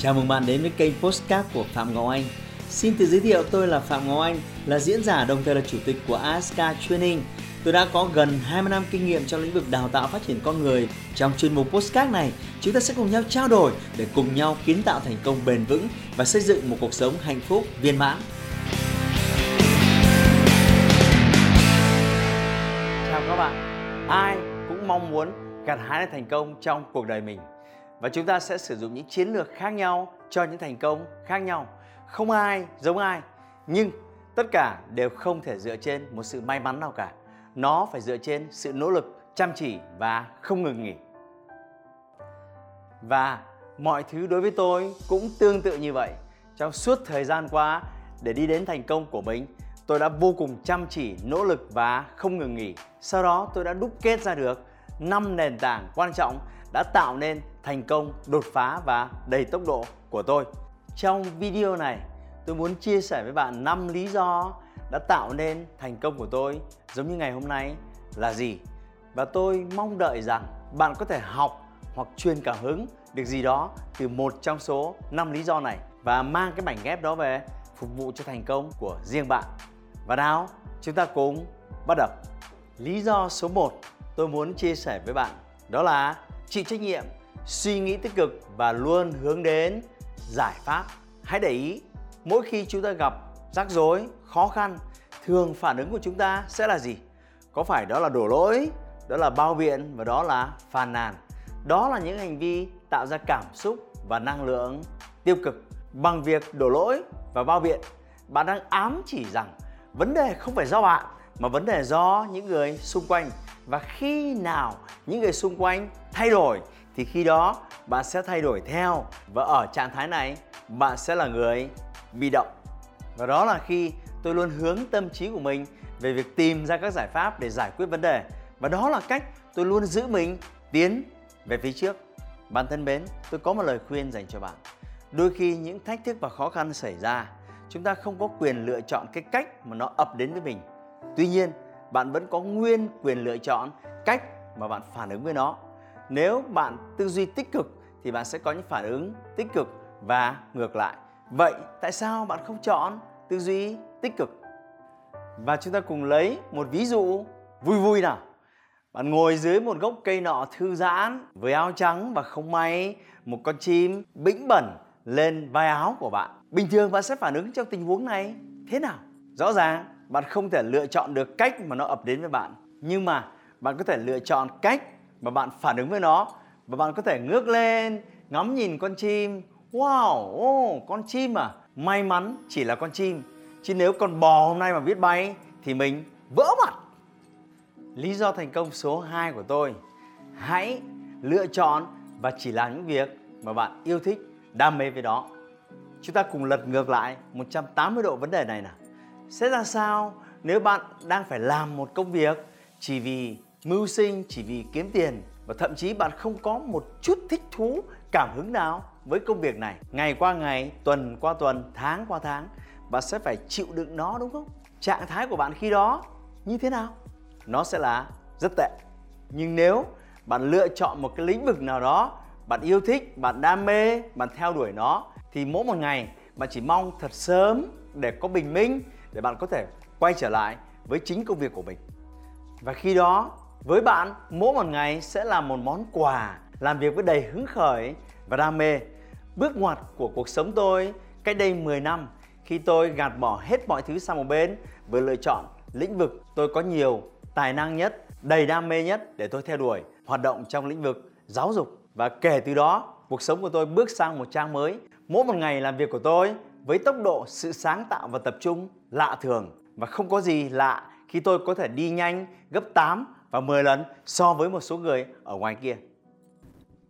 Chào mừng bạn đến với kênh Postcard của Phạm Ngọc Anh. Xin tự giới thiệu tôi là Phạm Ngọc Anh, là diễn giả đồng thời là chủ tịch của ASK Training. Tôi đã có gần 20 năm kinh nghiệm trong lĩnh vực đào tạo phát triển con người. Trong chuyên mục Postcard này, chúng ta sẽ cùng nhau trao đổi để cùng nhau kiến tạo thành công bền vững và xây dựng một cuộc sống hạnh phúc viên mãn. Chào các bạn. Ai cũng mong muốn gặt hái thành công trong cuộc đời mình và chúng ta sẽ sử dụng những chiến lược khác nhau cho những thành công khác nhau. Không ai giống ai, nhưng tất cả đều không thể dựa trên một sự may mắn nào cả. Nó phải dựa trên sự nỗ lực, chăm chỉ và không ngừng nghỉ. Và mọi thứ đối với tôi cũng tương tự như vậy. Trong suốt thời gian qua, để đi đến thành công của mình, tôi đã vô cùng chăm chỉ, nỗ lực và không ngừng nghỉ. Sau đó, tôi đã đúc kết ra được 5 nền tảng quan trọng đã tạo nên thành công đột phá và đầy tốc độ của tôi. Trong video này, tôi muốn chia sẻ với bạn 5 lý do đã tạo nên thành công của tôi giống như ngày hôm nay là gì. Và tôi mong đợi rằng bạn có thể học hoặc truyền cảm hứng được gì đó từ một trong số 5 lý do này và mang cái mảnh ghép đó về phục vụ cho thành công của riêng bạn. Và nào, chúng ta cùng bắt đầu. Lý do số 1 tôi muốn chia sẻ với bạn đó là chịu trách nhiệm, suy nghĩ tích cực và luôn hướng đến giải pháp. Hãy để ý, mỗi khi chúng ta gặp rắc rối, khó khăn, thường phản ứng của chúng ta sẽ là gì? Có phải đó là đổ lỗi, đó là bao biện và đó là phàn nàn. Đó là những hành vi tạo ra cảm xúc và năng lượng tiêu cực. Bằng việc đổ lỗi và bao biện, bạn đang ám chỉ rằng vấn đề không phải do bạn mà vấn đề do những người xung quanh và khi nào những người xung quanh thay đổi, thì khi đó bạn sẽ thay đổi theo. Và ở trạng thái này, bạn sẽ là người bị động. Và đó là khi tôi luôn hướng tâm trí của mình về việc tìm ra các giải pháp để giải quyết vấn đề. Và đó là cách tôi luôn giữ mình tiến về phía trước. Bản thân mến, tôi có một lời khuyên dành cho bạn. Đôi khi những thách thức và khó khăn xảy ra, chúng ta không có quyền lựa chọn cái cách mà nó ập đến với mình. Tuy nhiên bạn vẫn có nguyên quyền lựa chọn cách mà bạn phản ứng với nó. Nếu bạn tư duy tích cực thì bạn sẽ có những phản ứng tích cực và ngược lại. Vậy tại sao bạn không chọn tư duy tích cực? Và chúng ta cùng lấy một ví dụ vui vui nào. Bạn ngồi dưới một gốc cây nọ thư giãn, với áo trắng và không may, một con chim bĩnh bẩn lên vai áo của bạn. Bình thường bạn sẽ phản ứng trong tình huống này thế nào? Rõ ràng bạn không thể lựa chọn được cách mà nó ập đến với bạn. Nhưng mà bạn có thể lựa chọn cách mà bạn phản ứng với nó. Và bạn có thể ngước lên ngắm nhìn con chim. Wow oh, con chim à? May mắn chỉ là con chim. Chứ nếu con bò hôm nay mà biết bay thì mình vỡ mặt. Lý do thành công số 2 của tôi. Hãy lựa chọn và chỉ làm những việc mà bạn yêu thích đam mê với đó. Chúng ta cùng lật ngược lại 180 độ vấn đề này nào sẽ ra sao nếu bạn đang phải làm một công việc chỉ vì mưu sinh, chỉ vì kiếm tiền và thậm chí bạn không có một chút thích thú, cảm hứng nào với công việc này. Ngày qua ngày, tuần qua tuần, tháng qua tháng, bạn sẽ phải chịu đựng nó đúng không? Trạng thái của bạn khi đó như thế nào? Nó sẽ là rất tệ. Nhưng nếu bạn lựa chọn một cái lĩnh vực nào đó, bạn yêu thích, bạn đam mê, bạn theo đuổi nó thì mỗi một ngày bạn chỉ mong thật sớm để có bình minh để bạn có thể quay trở lại với chính công việc của mình. Và khi đó, với bạn, mỗi một ngày sẽ là một món quà làm việc với đầy hứng khởi và đam mê. Bước ngoặt của cuộc sống tôi cách đây 10 năm khi tôi gạt bỏ hết mọi thứ sang một bên vừa lựa chọn lĩnh vực tôi có nhiều tài năng nhất, đầy đam mê nhất để tôi theo đuổi, hoạt động trong lĩnh vực giáo dục. Và kể từ đó, cuộc sống của tôi bước sang một trang mới. Mỗi một ngày làm việc của tôi với tốc độ, sự sáng tạo và tập trung lạ thường và không có gì lạ khi tôi có thể đi nhanh gấp 8 và 10 lần so với một số người ở ngoài kia.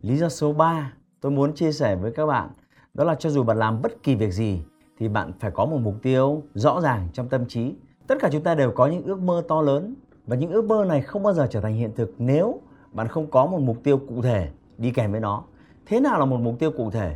Lý do số 3 tôi muốn chia sẻ với các bạn, đó là cho dù bạn làm bất kỳ việc gì thì bạn phải có một mục tiêu rõ ràng trong tâm trí. Tất cả chúng ta đều có những ước mơ to lớn và những ước mơ này không bao giờ trở thành hiện thực nếu bạn không có một mục tiêu cụ thể đi kèm với nó. Thế nào là một mục tiêu cụ thể?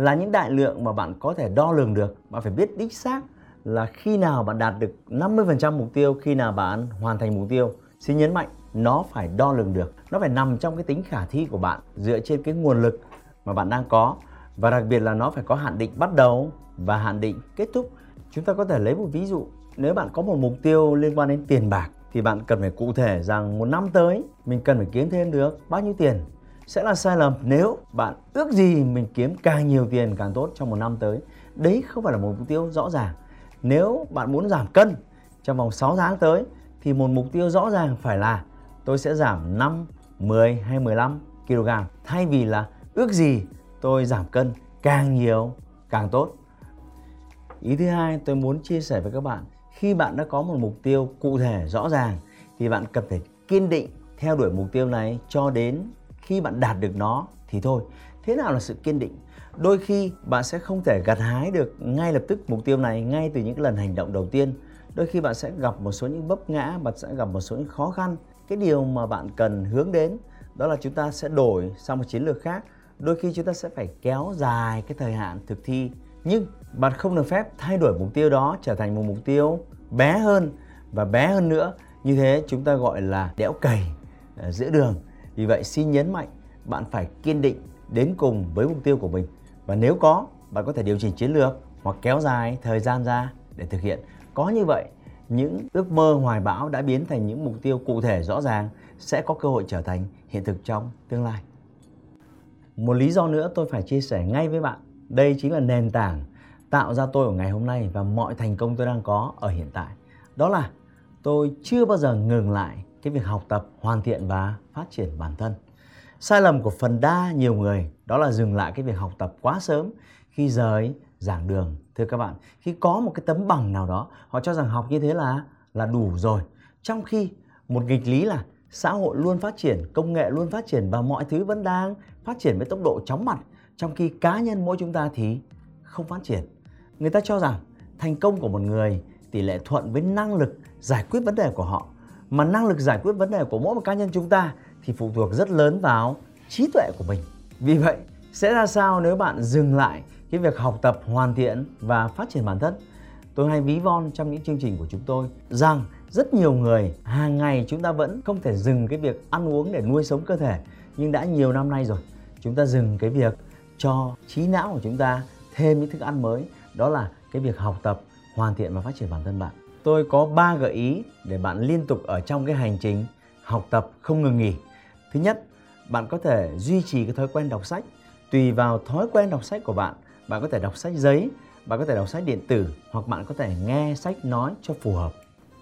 Là những đại lượng mà bạn có thể đo lường được, bạn phải biết đích xác là khi nào bạn đạt được 50% mục tiêu, khi nào bạn hoàn thành mục tiêu. Xin nhấn mạnh, nó phải đo lường được, nó phải nằm trong cái tính khả thi của bạn dựa trên cái nguồn lực mà bạn đang có và đặc biệt là nó phải có hạn định bắt đầu và hạn định kết thúc. Chúng ta có thể lấy một ví dụ, nếu bạn có một mục tiêu liên quan đến tiền bạc thì bạn cần phải cụ thể rằng một năm tới mình cần phải kiếm thêm được bao nhiêu tiền sẽ là sai lầm nếu bạn ước gì mình kiếm càng nhiều tiền càng tốt trong một năm tới. Đấy không phải là một mục tiêu rõ ràng. Nếu bạn muốn giảm cân trong vòng 6 tháng tới thì một mục tiêu rõ ràng phải là tôi sẽ giảm 5, 10 hay 15 kg thay vì là ước gì tôi giảm cân càng nhiều càng tốt. Ý thứ hai tôi muốn chia sẻ với các bạn, khi bạn đã có một mục tiêu cụ thể rõ ràng thì bạn cần phải kiên định theo đuổi mục tiêu này cho đến khi bạn đạt được nó thì thôi. Thế nào là sự kiên định? Đôi khi bạn sẽ không thể gặt hái được ngay lập tức mục tiêu này ngay từ những lần hành động đầu tiên. Đôi khi bạn sẽ gặp một số những vấp ngã, bạn sẽ gặp một số những khó khăn. Cái điều mà bạn cần hướng đến đó là chúng ta sẽ đổi sang một chiến lược khác. Đôi khi chúng ta sẽ phải kéo dài cái thời hạn thực thi. Nhưng bạn không được phép thay đổi mục tiêu đó trở thành một mục tiêu bé hơn và bé hơn nữa. Như thế chúng ta gọi là đẽo cày ờ, giữa đường vì vậy xin nhấn mạnh bạn phải kiên định đến cùng với mục tiêu của mình và nếu có bạn có thể điều chỉnh chiến lược hoặc kéo dài thời gian ra để thực hiện. Có như vậy những ước mơ hoài bão đã biến thành những mục tiêu cụ thể rõ ràng sẽ có cơ hội trở thành hiện thực trong tương lai. Một lý do nữa tôi phải chia sẻ ngay với bạn, đây chính là nền tảng tạo ra tôi ở ngày hôm nay và mọi thành công tôi đang có ở hiện tại. Đó là tôi chưa bao giờ ngừng lại cái việc học tập, hoàn thiện và phát triển bản thân. Sai lầm của phần đa nhiều người đó là dừng lại cái việc học tập quá sớm khi rời giảng đường. Thưa các bạn, khi có một cái tấm bằng nào đó, họ cho rằng học như thế là là đủ rồi. Trong khi một nghịch lý là xã hội luôn phát triển, công nghệ luôn phát triển và mọi thứ vẫn đang phát triển với tốc độ chóng mặt, trong khi cá nhân mỗi chúng ta thì không phát triển. Người ta cho rằng thành công của một người tỷ lệ thuận với năng lực giải quyết vấn đề của họ mà năng lực giải quyết vấn đề của mỗi một cá nhân chúng ta thì phụ thuộc rất lớn vào trí tuệ của mình. Vì vậy, sẽ ra sao nếu bạn dừng lại cái việc học tập hoàn thiện và phát triển bản thân? Tôi hay ví von trong những chương trình của chúng tôi rằng rất nhiều người hàng ngày chúng ta vẫn không thể dừng cái việc ăn uống để nuôi sống cơ thể nhưng đã nhiều năm nay rồi chúng ta dừng cái việc cho trí não của chúng ta thêm những thức ăn mới đó là cái việc học tập hoàn thiện và phát triển bản thân bạn tôi có 3 gợi ý để bạn liên tục ở trong cái hành trình học tập không ngừng nghỉ. Thứ nhất, bạn có thể duy trì cái thói quen đọc sách. Tùy vào thói quen đọc sách của bạn, bạn có thể đọc sách giấy, bạn có thể đọc sách điện tử hoặc bạn có thể nghe sách nói cho phù hợp.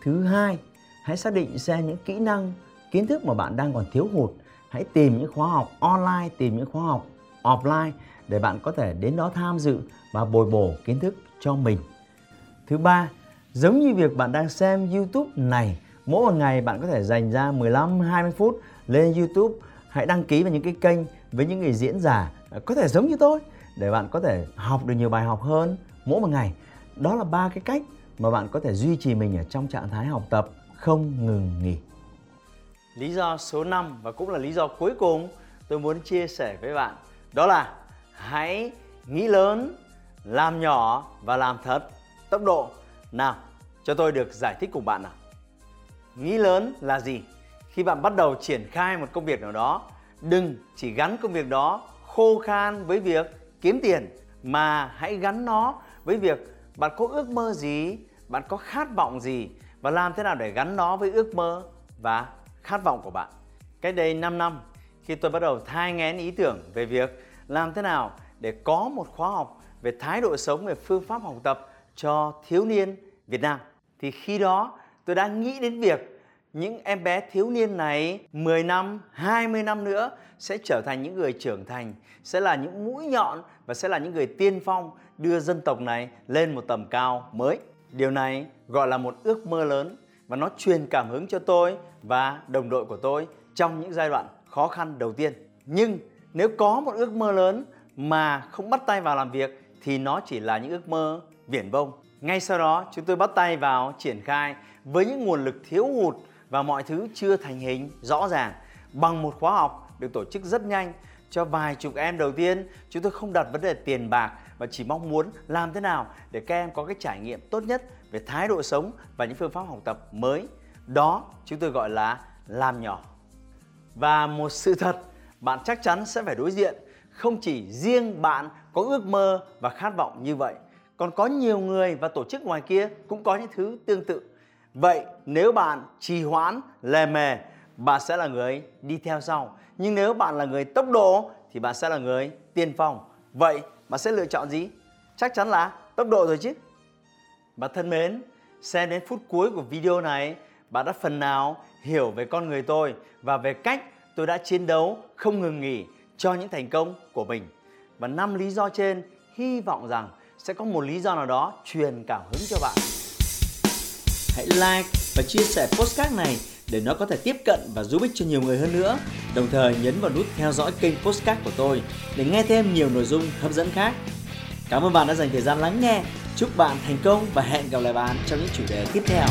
Thứ hai, hãy xác định xem những kỹ năng, kiến thức mà bạn đang còn thiếu hụt. Hãy tìm những khóa học online, tìm những khóa học offline để bạn có thể đến đó tham dự và bồi bổ kiến thức cho mình. Thứ ba, Giống như việc bạn đang xem YouTube này, mỗi một ngày bạn có thể dành ra 15 20 phút lên YouTube, hãy đăng ký vào những cái kênh với những người diễn giả à, có thể giống như tôi để bạn có thể học được nhiều bài học hơn mỗi một ngày. Đó là ba cái cách mà bạn có thể duy trì mình ở trong trạng thái học tập không ngừng nghỉ. Lý do số 5 và cũng là lý do cuối cùng tôi muốn chia sẻ với bạn đó là hãy nghĩ lớn, làm nhỏ và làm thật tốc độ nào, cho tôi được giải thích cùng bạn nào. Nghĩ lớn là gì? Khi bạn bắt đầu triển khai một công việc nào đó, đừng chỉ gắn công việc đó khô khan với việc kiếm tiền mà hãy gắn nó với việc bạn có ước mơ gì, bạn có khát vọng gì và làm thế nào để gắn nó với ước mơ và khát vọng của bạn. Cách đây 5 năm khi tôi bắt đầu thai ngén ý tưởng về việc làm thế nào để có một khóa học về thái độ sống, về phương pháp học tập cho thiếu niên Việt Nam. Thì khi đó tôi đã nghĩ đến việc những em bé thiếu niên này 10 năm, 20 năm nữa sẽ trở thành những người trưởng thành, sẽ là những mũi nhọn và sẽ là những người tiên phong đưa dân tộc này lên một tầm cao mới. Điều này gọi là một ước mơ lớn và nó truyền cảm hứng cho tôi và đồng đội của tôi trong những giai đoạn khó khăn đầu tiên. Nhưng nếu có một ước mơ lớn mà không bắt tay vào làm việc thì nó chỉ là những ước mơ viển vông. Ngay sau đó chúng tôi bắt tay vào triển khai với những nguồn lực thiếu hụt và mọi thứ chưa thành hình rõ ràng. Bằng một khóa học được tổ chức rất nhanh cho vài chục em đầu tiên, chúng tôi không đặt vấn đề tiền bạc mà chỉ mong muốn làm thế nào để các em có cái trải nghiệm tốt nhất về thái độ sống và những phương pháp học tập mới. Đó chúng tôi gọi là làm nhỏ. Và một sự thật bạn chắc chắn sẽ phải đối diện không chỉ riêng bạn có ước mơ và khát vọng như vậy, còn có nhiều người và tổ chức ngoài kia cũng có những thứ tương tự. Vậy nếu bạn trì hoãn, lề mề, bạn sẽ là người đi theo sau. Nhưng nếu bạn là người tốc độ thì bạn sẽ là người tiên phong. Vậy bạn sẽ lựa chọn gì? Chắc chắn là tốc độ rồi chứ. bạn thân mến, xem đến phút cuối của video này, bạn đã phần nào hiểu về con người tôi và về cách tôi đã chiến đấu không ngừng nghỉ cho những thành công của mình. Và năm lý do trên hy vọng rằng sẽ có một lý do nào đó truyền cảm hứng cho bạn. Hãy like và chia sẻ postcard này để nó có thể tiếp cận và giúp ích cho nhiều người hơn nữa. Đồng thời nhấn vào nút theo dõi kênh postcard của tôi để nghe thêm nhiều nội dung hấp dẫn khác. Cảm ơn bạn đã dành thời gian lắng nghe. Chúc bạn thành công và hẹn gặp lại bạn trong những chủ đề tiếp theo.